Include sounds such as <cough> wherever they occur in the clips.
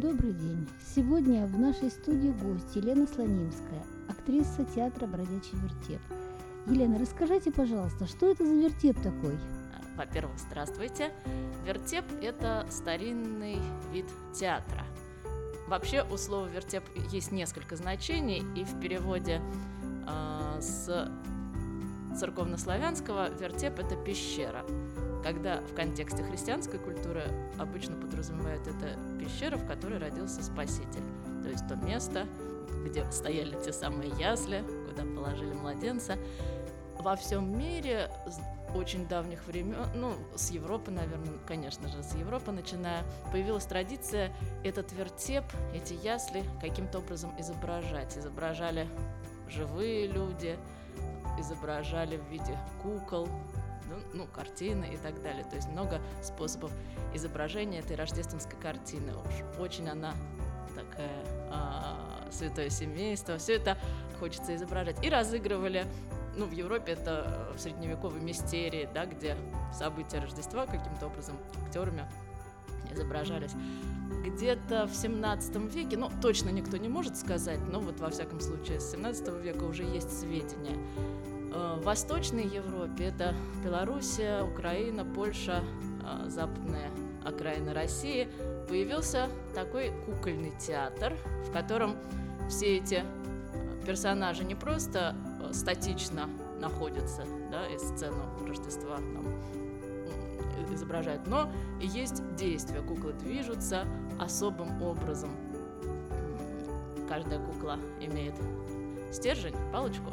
Добрый день. Сегодня в нашей студии гость Елена Слонимская, актриса театра «Бродячий вертеп». Елена, расскажите, пожалуйста, что это за вертеп такой? Во-первых, здравствуйте. Вертеп – это старинный вид театра. Вообще у слова вертеп есть несколько значений, и в переводе э, с церковнославянского вертеп это пещера. Когда в контексте христианской культуры обычно подразумевают это пещера, в которой родился Спаситель. То есть то место, где стояли те самые ясли, куда положили младенца. Во всем мире очень давних времен, ну, с Европы, наверное, конечно же, с Европы начиная, появилась традиция этот вертеп, эти ясли каким-то образом изображать. Изображали живые люди, изображали в виде кукол, ну, ну, картины и так далее. То есть много способов изображения этой рождественской картины. Уж очень она такая а, святое семейство. Все это хочется изображать. И разыгрывали ну, в Европе это в средневековой мистерии, да, где события Рождества каким-то образом актерами изображались. Где-то в 17 веке, ну, точно никто не может сказать, но вот во всяком случае с 17 века уже есть сведения. Э, в Восточной Европе это Белоруссия, Украина, Польша, э, западная окраина России, появился такой кукольный театр, в котором все эти персонажи не просто э, статично находятся, да, и сцену Рождества нам изображают, но и есть действия. Куклы движутся особым образом. Каждая кукла имеет стержень, палочку,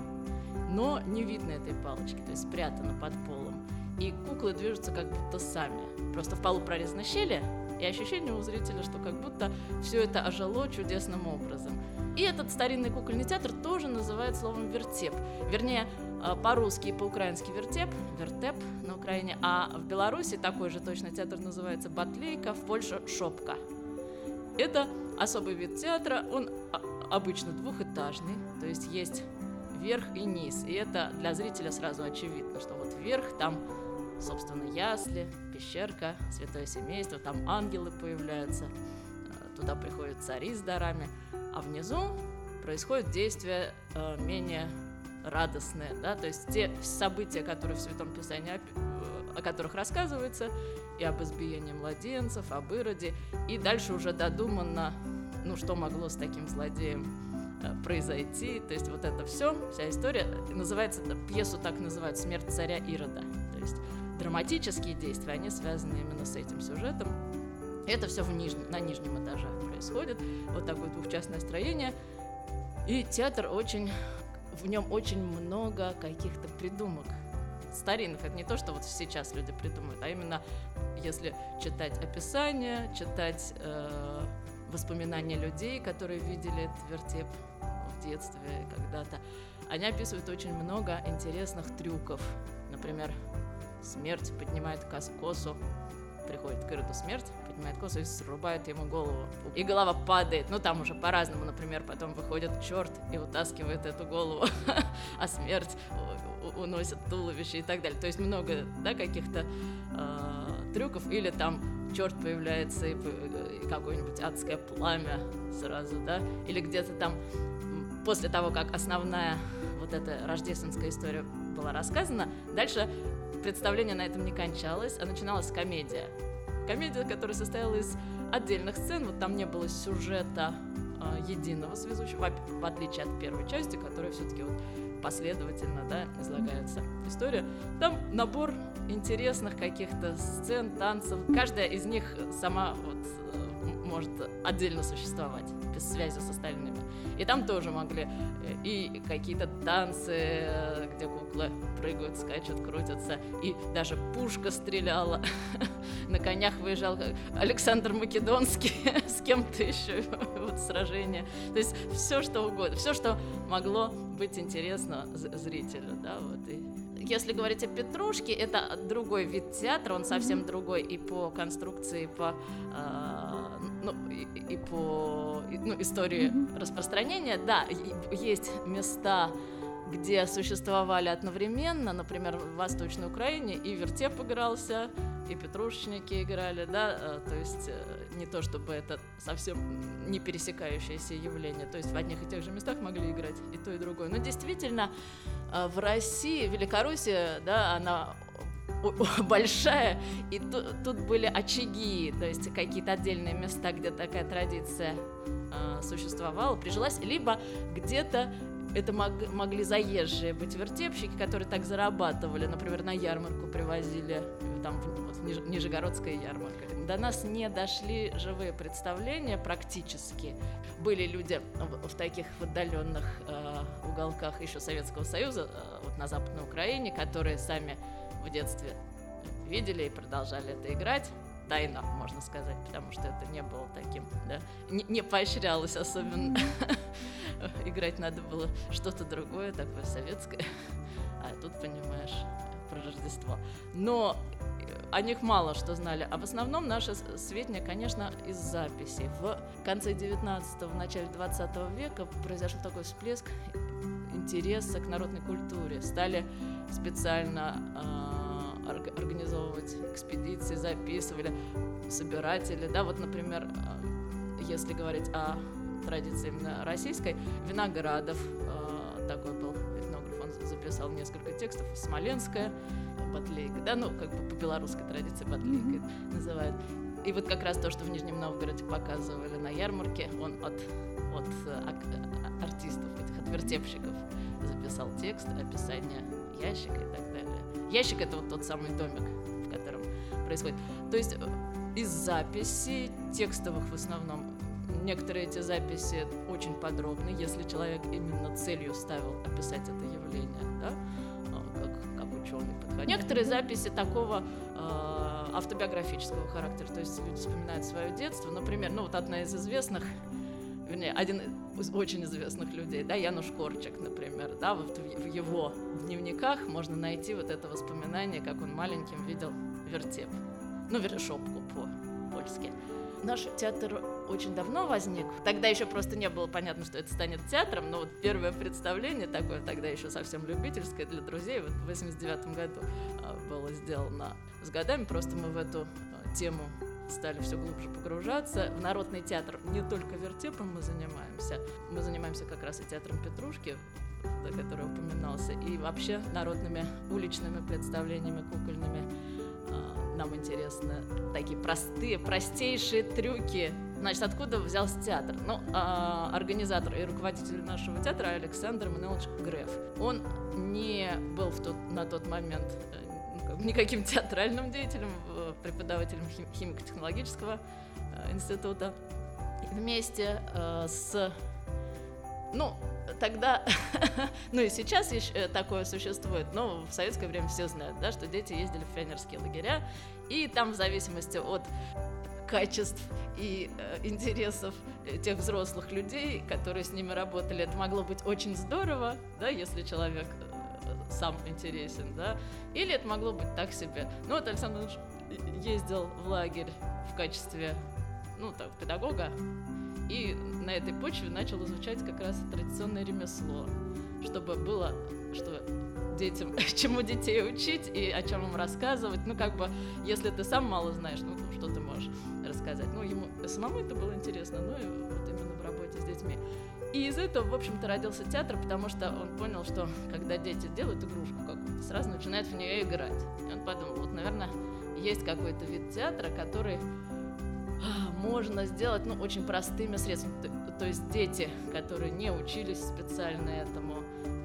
но не видно этой палочки, то есть спрятана под полом. И куклы движутся как будто сами. Просто в полу прорезаны щели, и ощущение у зрителя, что как будто все это ожило чудесным образом. И этот старинный кукольный театр тоже называют словом вертеп. Вернее, э, по-русски и по-украински вертеп, вертеп на Украине, а в Беларуси такой же точно театр называется батлейка, в Польше шопка. Это особый вид театра, он обычно двухэтажный, то есть есть верх и низ. И это для зрителя сразу очевидно, что вот верх там, собственно, ясли, пещерка, святое семейство, там ангелы появляются, э, туда приходят цари с дарами, а внизу происходит действие э, менее радостное, да, то есть те события, которые в Святом Писании, о, о которых рассказывается, и об избиении младенцев, об Ироде, и дальше уже додумано, ну, что могло с таким злодеем Э, произойти. То есть вот это все, вся история, называется, пьесу так называют «Смерть царя Ирода». То есть драматические действия, они связаны именно с этим сюжетом. Это все в нижнем, на нижнем этаже происходит. Вот такое двухчастное строение. И театр очень... В нем очень много каких-то придумок старинных. Это не то, что вот сейчас люди придумывают, а именно если читать описание, читать э, воспоминания людей, которые видели этот вертеп в детстве когда-то. Они описывают очень много интересных трюков. Например, смерть поднимает косу, приходит к Ироду смерть, поднимает косу и срубает ему голову. И голова падает. Ну, там уже по-разному, например, потом выходит черт и утаскивает эту голову, <laughs> а смерть уносит туловище и так далее. То есть много, да, каких-то э, трюков. Или там черт появляется и, и какое-нибудь адское пламя сразу, да, или где-то там после того, как основная вот эта рождественская история была рассказана, дальше представление на этом не кончалось, а начиналась комедия. Комедия, которая состояла из отдельных сцен, вот там не было сюжета э, единого связующего, в, отличие от первой части, которая все-таки вот последовательно, да, излагается история. Там набор интересных каких-то сцен, танцев. Каждая из них сама вот э, может отдельно существовать, без связи с остальными. И там тоже могли э, и какие-то танцы, э, где куклы прыгают, скачут, крутятся, и даже пушка стреляла. <laughs> На конях выезжал Александр Македонский <laughs> с кем-то еще <laughs> вот сражение. То есть все что угодно, все, что могло быть интересно зрителю, да, вот и если говорить о Петрушке, это другой вид театра, он совсем другой и по конструкции, и по, э, ну, и, и по ну, истории mm-hmm. распространения. Да, есть места, где существовали одновременно, например, в Восточной Украине, и вертеп игрался, и петрушечники играли, да, э, то есть э, не то чтобы это совсем не пересекающееся явление, то есть в одних и тех же местах могли играть и то, и другое. Но действительно, э, в России, Великоруссия, да, она <laughs> большая, и тут, тут были очаги, то есть какие-то отдельные места, где такая традиция э, существовала, прижилась, либо где-то это мог, могли заезжие быть вертепщики, которые так зарабатывали, например, на ярмарку привозили, там вот, Нижегородская ярмарка. До нас не дошли живые представления практически. Были люди в, в таких отдаленных э, уголках еще Советского Союза, э, вот на Западной Украине, которые сами в детстве видели и продолжали это играть тайна, можно сказать, потому что это не было таким, да, не, не поощрялось особенно. <laughs> Играть надо было что-то другое, такое советское, <laughs> а тут, понимаешь, про Рождество. Но о них мало что знали, а в основном наши сведения, конечно, из записей. В конце 19-го, в начале 20 века произошел такой всплеск интереса к народной культуре. Стали специально э, организовывать экспедиции, записывали собиратели. Да, вот, например, э, если говорить о традиции именно российской, Виноградов э, такой был этнограф, он записал несколько текстов, Смоленская, Батлейка, да, ну, как бы по белорусской традиции Батлейка mm-hmm. называют. И вот как раз то, что в Нижнем Новгороде показывали на ярмарке, он от, от артистов, этих от вертепщиков записал текст, описание ящика и так далее. Ящик — это вот тот самый домик, в котором происходит. То есть э, из записей, текстовых в основном, некоторые эти записи очень подробны, если человек именно целью ставил описать это явление, да, а, как, как ученый подходит. Некоторые записи такого э, автобиографического характера, то есть люди вспоминают свое детство, например, ну вот одна из известных вернее, один очень известных людей, да, Януш Корчик, например, да, вот в его дневниках можно найти вот это воспоминание, как он маленьким видел вертеп, ну, вершопку по-польски. Наш театр очень давно возник. Тогда еще просто не было понятно, что это станет театром, но вот первое представление такое, тогда еще совсем любительское для друзей, вот в 89 году а, было сделано. С годами просто мы в эту а, тему стали все глубже погружаться. В народный театр не только вертепом мы занимаемся, мы занимаемся как раз и театром Петрушки, который упоминался, и вообще народными уличными представлениями кукольными. А, нам интересны такие простые, простейшие трюки. Значит, откуда взялся театр? Ну, а, организатор и руководитель нашего театра Александр Мануилович Греф. Он не был в тот, на тот момент э, никаким театральным деятелем, преподавателем химико-технологического э, института. Вместе э, с... Ну, тогда, <laughs> ну и сейчас еще э, такое существует, но в советское время все знают, да, что дети ездили в пионерские лагеря, и там в зависимости от качеств и э, интересов тех взрослых людей, которые с ними работали, это могло быть очень здорово, да, если человек сам интересен, да, или это могло быть так себе. Ну вот Александр ездил в лагерь в качестве, ну, так, педагога, и на этой почве начал изучать как раз традиционное ремесло, чтобы было, что детям, <laughs> чему детей учить и о чем им рассказывать. Ну, как бы, если ты сам мало знаешь, ну, что ты можешь рассказать. Ну, ему самому это было интересно, ну, и вот именно в работе с детьми. И из этого, в общем-то, родился театр, потому что он понял, что когда дети делают игрушку какую-то, сразу начинают в нее играть. И он подумал, вот, наверное, есть какой-то вид театра, который а, можно сделать ну, очень простыми средствами. То, есть дети, которые не учились специально этому,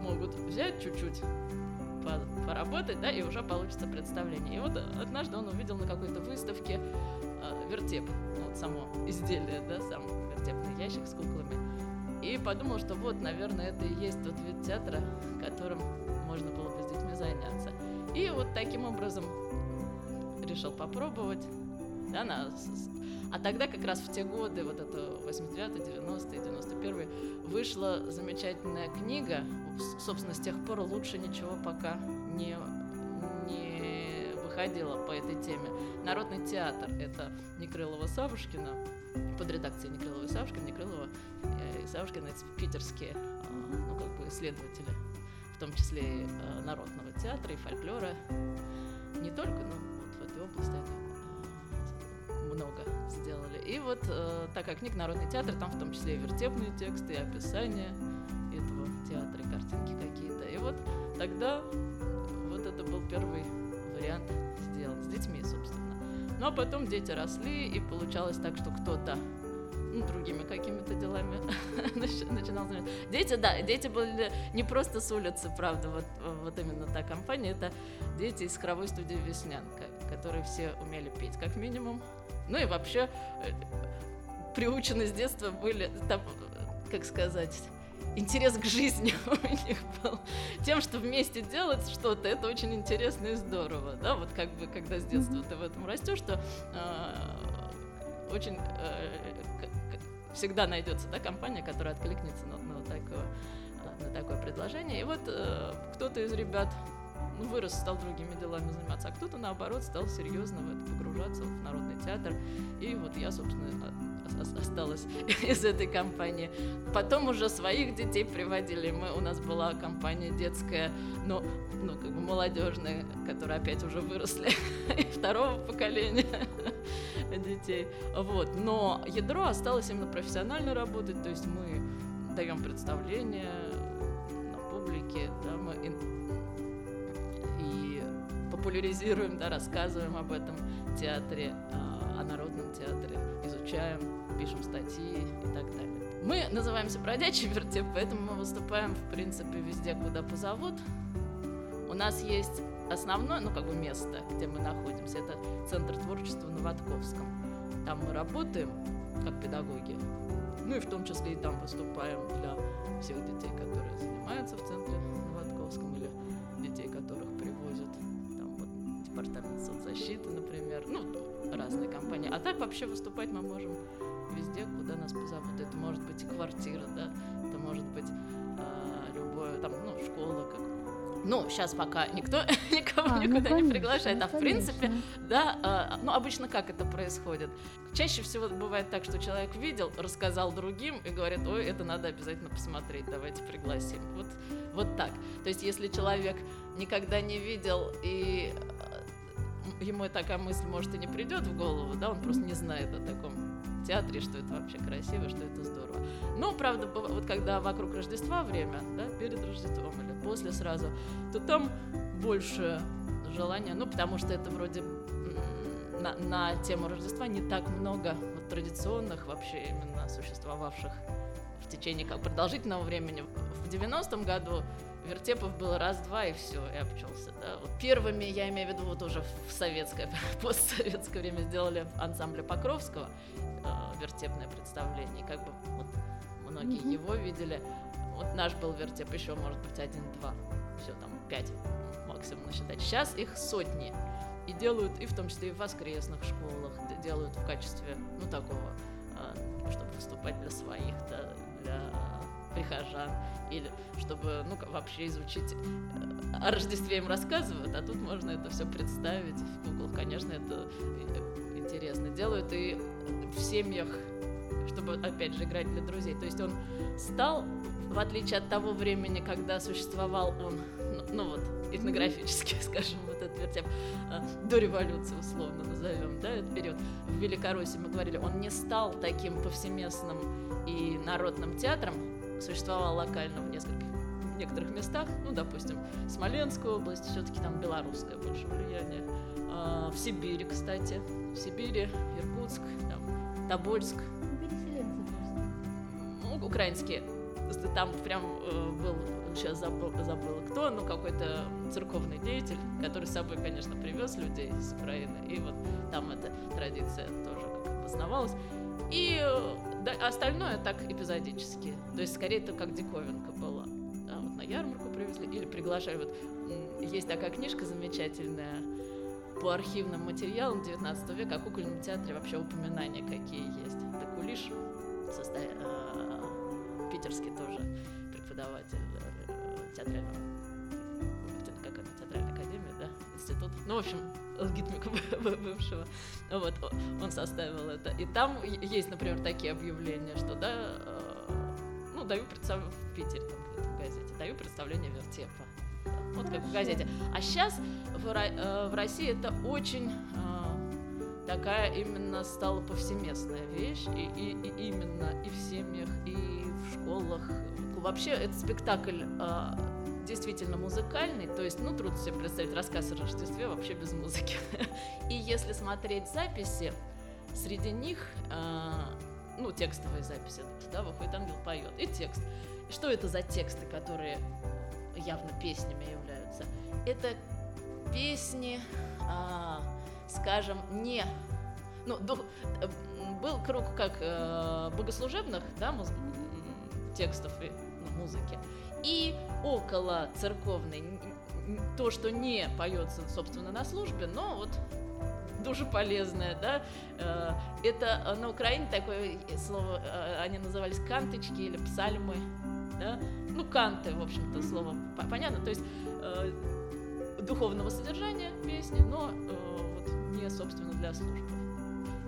могут взять чуть-чуть поработать, да, и уже получится представление. И вот однажды он увидел на какой-то выставке э, вертеп, вот само изделие, да, сам вертепный ящик с куклами. И подумал, что вот, наверное, это и есть тот вид театра, которым можно было бы с детьми заняться. И вот таким образом решил попробовать. Да, на... А тогда как раз в те годы, вот это 89 90 91 вышла замечательная книга. Собственно, с тех пор лучше ничего пока не, не выходило по этой теме. Народный театр — это Некрылова-Савушкина, под редакцией Некрылова-Савушкина, Некрылова и Савушкина — это питерские а, ну, как бы исследователи, в том числе и а, народного театра, и фольклора. Не только, но кстати, э, много сделали. И вот э, такая книга «Народный театр», там в том числе и вертепные тексты, и описания этого театра, и картинки какие-то. И вот тогда вот это был первый вариант сделан с детьми, собственно. Ну а потом дети росли, и получалось так, что кто-то ну, другими какими-то делами <laughs> начинал заниматься. Дети, да, дети были не просто с улицы, правда, вот, вот именно та компания, это дети из хоровой студии «Веснянка», которые все умели петь, как минимум. Ну и вообще э, приучены с детства были, там, как сказать, интерес к жизни <laughs> у них был. Тем, что вместе делать что-то, это очень интересно и здорово, да, вот как бы, когда с детства ты в этом растешь, что э, очень э, всегда найдется да, компания, которая откликнется на, на, такое, на такое предложение. И вот э, кто-то из ребят ну, вырос, стал другими делами заниматься, а кто-то, наоборот, стал серьезно в это погружаться, в народный театр. И вот я, собственно, осталась <laughs> из этой компании. Потом уже своих детей приводили. Мы, у нас была компания детская, но ну, как бы молодежная, которая опять уже выросли, <laughs> и второго поколения <laughs> детей. Вот. Но ядро осталось именно профессионально работать, то есть мы даем представления на публике, да, мы и популяризируем, да, рассказываем об этом театре, а, театре, изучаем, пишем статьи и так далее. Мы называемся «Бродячий вертеп», поэтому мы выступаем, в принципе, везде, куда позовут. У нас есть основное, ну, как бы место, где мы находимся, это Центр творчества на Ватковском. Там мы работаем как педагоги, ну и в том числе и там выступаем для всех детей, которые занимаются в Центре на Ватковском, или детей, которых привозят там вот департамент соцзащиты, например, ну, разные компании. А так вообще выступать мы можем везде, куда нас позовут. Это может быть и квартира, да, это может быть э, любое, там, ну, школа, как ну, сейчас пока никто <laughs> никого а, ну, никуда ну, конечно, не приглашает. Ну, а в принципе, да, э, ну, обычно как это происходит? Чаще всего бывает так, что человек видел, рассказал другим и говорит, ой, это надо обязательно посмотреть, давайте пригласим. Вот, вот так. То есть, если человек никогда не видел и ему такая мысль, может, и не придет в голову, да, он просто не знает о таком театре, что это вообще красиво, что это здорово. Но, правда, вот когда вокруг Рождества время, да, перед Рождеством или после сразу, то там больше желания, ну, потому что это вроде на, на тему Рождества не так много вот, традиционных вообще именно существовавших в течение как продолжительного времени. В 90-м году вертепов было раз-два и все, и обчелся. Да. Вот первыми, я имею в виду, вот уже в советское, <laughs> постсоветское время сделали ансамбль Покровского, э, вертепное представление, как бы вот многие mm-hmm. его видели. Вот наш был вертеп, еще, может быть, один-два, все там пять максимум насчитать. Сейчас их сотни. И делают, и в том числе и в воскресных школах, делают в качестве, ну, такого, э, чтобы выступать для своих, да, для прихожан, или чтобы ну, вообще изучить э, о Рождестве им рассказывают, а тут можно это все представить в куклах. Конечно, это э, интересно. Делают и в семьях, чтобы, опять же, играть для друзей. То есть он стал, в отличие от того времени, когда существовал он, ну, ну вот, этнографически, <laughs> скажем, вот этот вертеп, э, до революции, условно назовем, да, этот период, в Великороссии мы говорили, он не стал таким повсеместным и народным театром, существовал локально в нескольких в некоторых местах, ну, допустим, Смоленская область, все-таки там белорусское больше влияние, а, в Сибири, кстати, в Сибири, Иркутск, там, Тобольск. Ну, украинские. Там прям э, был, сейчас забыл, забыла кто, ну, какой-то церковный деятель, который с собой, конечно, привез людей из Украины, и вот там эта традиция тоже как обосновалась. И да, остальное так эпизодически. То есть, скорее, это как диковинка была. Да, вот на ярмарку привезли или приглашали. Вот, есть такая книжка замечательная по архивным материалам 19 века о кукольном театре вообще упоминания какие есть. Это Кулиш, состо... э, питерский тоже преподаватель э, театрального как это, театральной академии, да, институт. Ну, в общем, алгоритмика <laughs> бывшего. Вот, он составил это. И там есть, например, такие объявления, что, да, э, ну, даю представление в Питере, там, в газете, даю представление вертепа. Вот как в газете. А сейчас в, э, в России это очень э, такая именно стала повсеместная вещь, и, и, и именно и в семьях, и в школах. Вообще, этот спектакль действительно музыкальный, то есть, ну, трудно себе представить рассказ о Рождестве вообще без музыки. <laughs> И если смотреть записи, среди них, а, ну, текстовые записи, да, выходит ангел поет, и текст. Что это за тексты, которые явно песнями являются? Это песни, а, скажем, не... Ну, э, был круг как э, богослужебных, да, текстов и музыки, и около церковной, то, что не поется, собственно, на службе, но вот дуже полезное, да, э, это на Украине такое слово, э, они назывались канточки или псальмы, да, ну, канты, в общем-то, слово понятно, то есть э, духовного содержания песни, но вот не, собственно, для службы.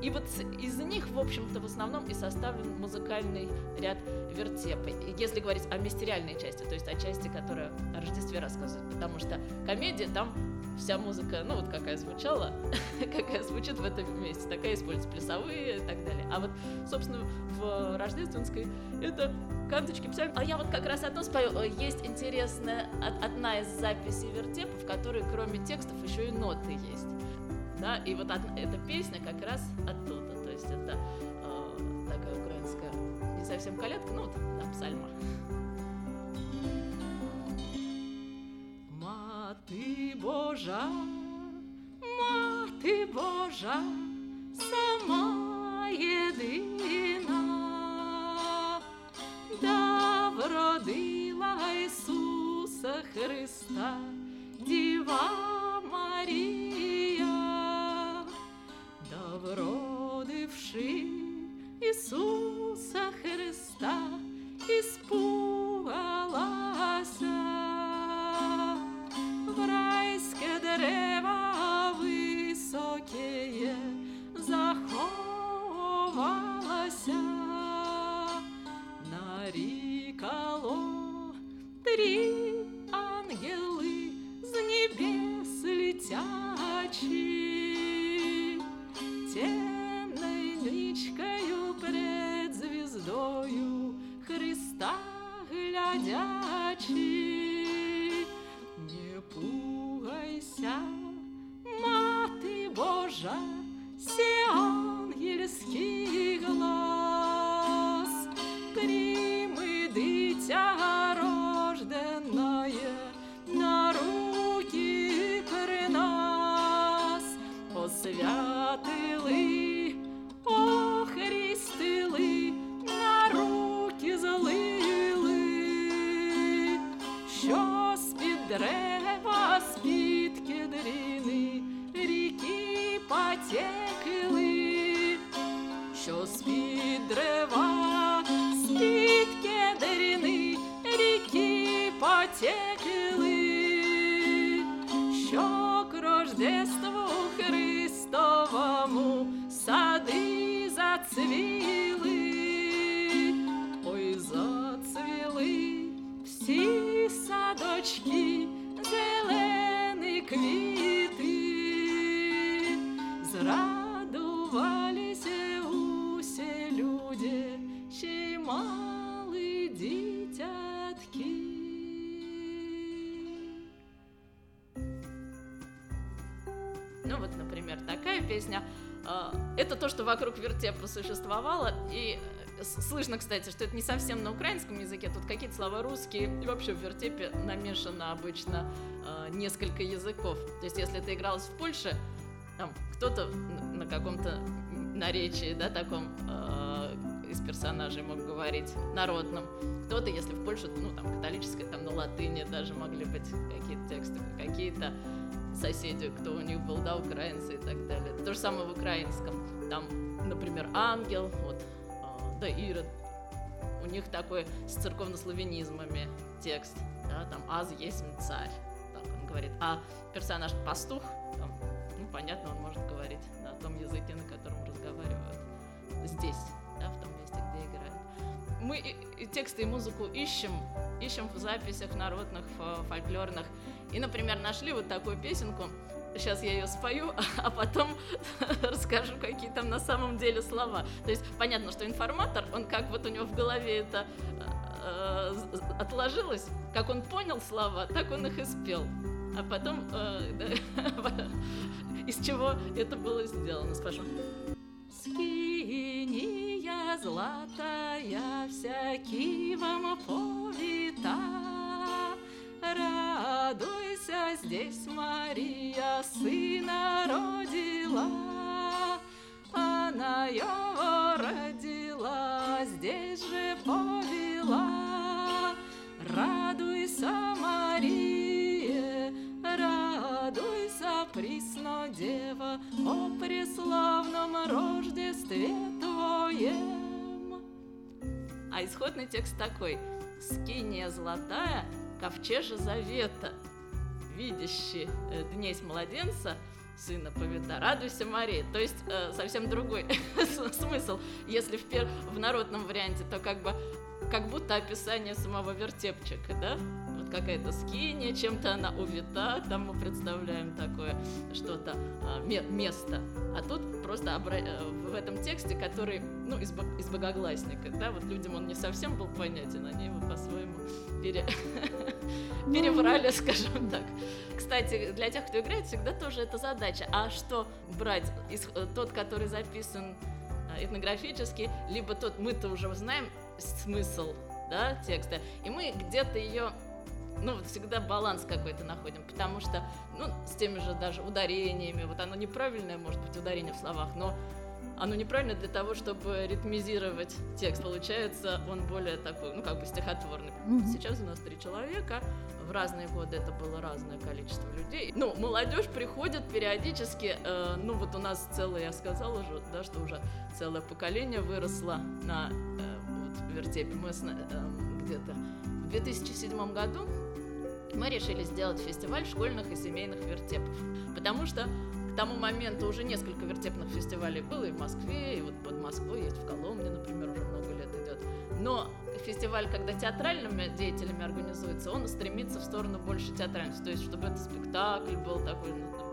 И вот из них, в общем-то, в основном и составлен музыкальный ряд вертепа. Если говорить о мистериальной части, то есть о части, которая о Рождестве рассказывает. Потому что комедия, там вся музыка, ну вот какая звучала, <laughs> какая звучит в этом месте, такая используется, плясовые и так далее. А вот, собственно, в рождественской это карточки писали. А я вот как раз одно спою. Есть интересная одна из записей вертепов, в которой кроме текстов еще и ноты есть да, и вот одна, эта песня как раз оттуда, то есть это э, такая украинская, не совсем колядка, ну вот там псальма. Мати Божа, Мати Божа, сама єдина, да вродила Ісуса Христа, Діва Ріки Это то, что вокруг вертепа существовало, и Слышно, кстати, что это не совсем на украинском языке, тут какие-то слова русские, и вообще в вертепе намешано обычно э, несколько языков. То есть, если это игралось в Польше, там кто-то на каком-то наречии, да, таком э, из персонажей мог говорить народном, кто-то, если в Польше, ну, там, католическое, там, на латыни даже могли быть какие-то тексты, какие-то соседи, кто у них был, да, украинцы и так далее. То же самое в украинском. Там, например, ангел, вот да, Ирод, у них такой с церковнославянизмами текст, да, там «Аз есть царь», так он говорит. А персонаж пастух, там, ну, понятно, он может говорить на том языке, на котором разговаривают здесь, да, в том месте, где играют. Мы и, и тексты и музыку ищем, ищем в записях народных, фольклорных. И, например, нашли вот такую песенку сейчас я ее спою, <laughs> а потом <laughs> расскажу, какие там на самом деле слова. То есть понятно, что информатор, он как вот у него в голове это э, отложилось, как он понял слова, так он их и спел. А потом э, <laughs> из чего это было сделано, скажем. Скиния золотая всякий вам повита, Радуйся, здесь Мария сына родила, Она его родила, здесь же повела. Радуйся, Мария, радуйся, присно дева, О преславном Рождестве Твоем. А исходный текст такой. Скиния золотая — ковчеже завета, видящий э, днесь младенца, сына повита, радуйся, Мария. То есть э, совсем другой <laughs> смысл. Если в, пер... в народном варианте, то как бы как будто описание самого вертепчика, да? Вот какая-то скиния, чем-то она увита, там мы представляем такое что-то, а, место. А тут просто. Э, в этом тексте, который, ну, из, из богогласника, да, вот людям он не совсем был понятен, они его по-своему пере... <laughs> Ну, переврали, скажем так. Кстати, для тех, кто играет, всегда тоже это задача. А что брать? Из, э, тот, который записан э, этнографически, либо тот, мы-то уже знаем смысл да, текста, и мы где-то ее ну, вот всегда баланс какой-то находим, потому что, ну, с теми же даже ударениями, вот оно неправильное, может быть, ударение в словах, но оно неправильно для того, чтобы ритмизировать текст. Получается, он более такой, ну, как бы стихотворный. Mm-hmm. Сейчас у нас три человека, в разные годы это было разное количество людей. Ну, молодежь приходит периодически, э, ну, вот у нас целое, я сказала уже, да, что уже целое поколение выросло на э, вот, вертепе. Мы э, где-то 2007 году мы решили сделать фестиваль школьных и семейных вертепов, потому что к тому моменту уже несколько вертепных фестивалей было и в Москве, и вот под Москвой есть в Коломне, например, уже много лет идет. Но фестиваль, когда театральными деятелями организуется, он стремится в сторону больше театральности, то есть чтобы это спектакль был такой, ну,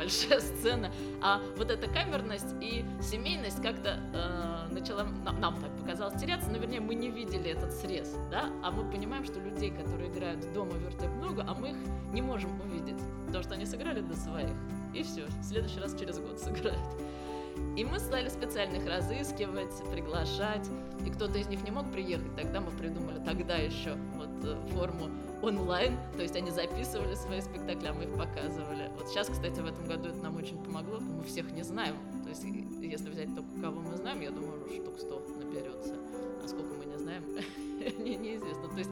большая сцена. А вот эта камерность и семейность как-то э, начала, нам, нам так показалось, теряться, но вернее мы не видели этот срез, да, а мы понимаем, что людей, которые играют дома вертеп много, а мы их не можем увидеть, потому что они сыграли до своих и все, в следующий раз через год сыграет. И мы стали специально их разыскивать, приглашать, и кто-то из них не мог приехать, тогда мы придумали тогда еще вот э, форму онлайн, то есть они записывали свои спектакли, а мы их показывали. Вот сейчас, кстати, в этом году это нам очень помогло, мы всех не знаем, то есть если взять только кого мы знаем, я думаю, штук 100 наберется, а сколько мы не знаем, <laughs> не, неизвестно. То есть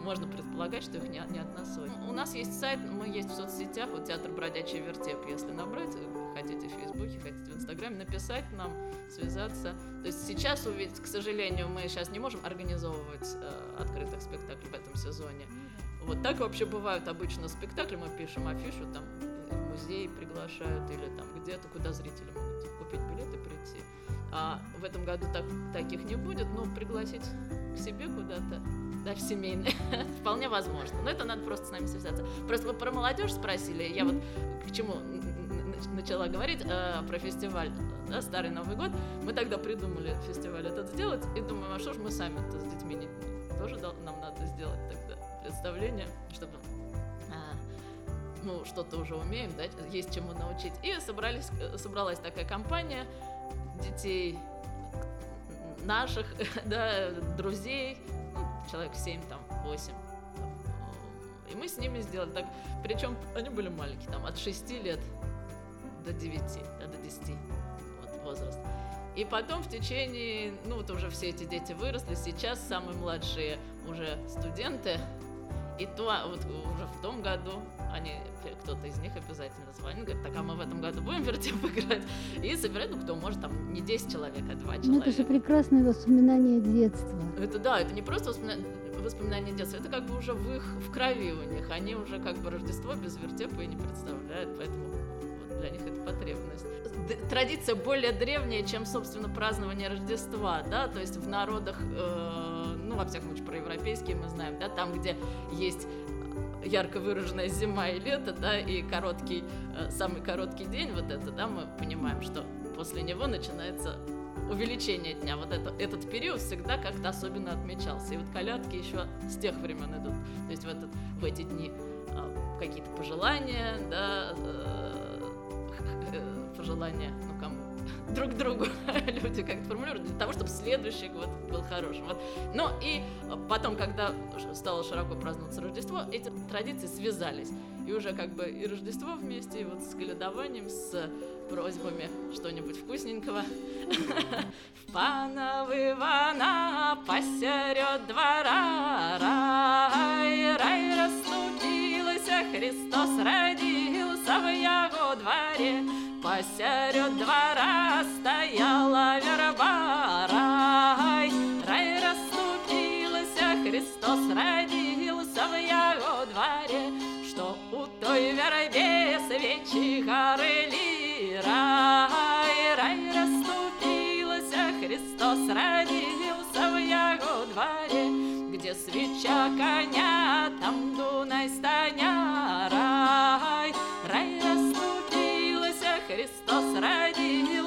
можно предполагать, что их не, не от нас У нас есть сайт, мы есть в соцсетях, вот театр «Бродячий вертеп», если набрать, хотите в Фейсбуке, хотите в Инстаграме, написать нам, связаться. То есть сейчас увидеть, к сожалению, мы сейчас не можем организовывать э, открытых спектаклей в этом сезоне. Вот так вообще бывают обычно спектакли, мы пишем афишу, там в музей приглашают или там где-то, куда зрители могут купить билеты прийти. А в этом году так, таких не будет, но пригласить к себе куда-то да, в семейный, <laughs> вполне возможно. Но это надо просто с нами связаться. Просто вы про молодежь спросили, я вот к чему начала говорить э, про фестиваль да, Старый Новый год. Мы тогда придумали фестиваль этот сделать и думаем, а что ж мы сами-то с детьми не, тоже нам надо сделать тогда представление, чтобы ну, что-то уже умеем, да, есть чему научить. И собрались, собралась такая компания детей наших, <laughs> да, друзей, человек 7, там, 8. И мы с ними сделали так. Причем они были маленькие, там, от 6 лет до 9, да, до 10 вот, возраст. И потом в течение, ну вот уже все эти дети выросли, сейчас самые младшие уже студенты, и то вот уже в том году они, кто-то из них обязательно звонит, говорит, так, а мы в этом году будем вертеп <laughs> играть? И собирают, ну, кто может, там, не 10 человек, а 2 человека. Ну, это же прекрасное воспоминание детства. Это да, это не просто воспоминание, воспоминания детства, это как бы уже в их, в крови у них. Они уже как бы Рождество без вертепа и не представляют, поэтому для них это потребность. Традиция более древняя, чем, собственно, празднование Рождества, да, то есть в народах, э, ну, во всяком случае, про европейские мы знаем, да, там, где есть ярко выраженная зима и лето, да, и короткий, э, самый короткий день, вот это, да, мы понимаем, что после него начинается увеличение дня. Вот это, этот период всегда как-то особенно отмечался. И вот колядки еще с тех времен идут. То есть в, этот, в эти дни э, какие-то пожелания, да, э, пожелания, ну кому, <laughs> друг другу <laughs> люди как-то формулируют, для того, чтобы следующий год был хорошим. Вот. Ну и потом, когда стало широко праздноваться Рождество, эти традиции связались. И уже как бы и Рождество вместе, и вот с колядованием, с просьбами что-нибудь вкусненького. <laughs> В панов Ивана двора рай, рай расступился, Христос родился в его дворе. Посеред двора стояла верба, рай, рай расступился, Христос родился в его дворе, что у той вербе свечи горели, рай, рай расступился, Христос родился в его дворе, где свеча коня, там Дунай станя, Христос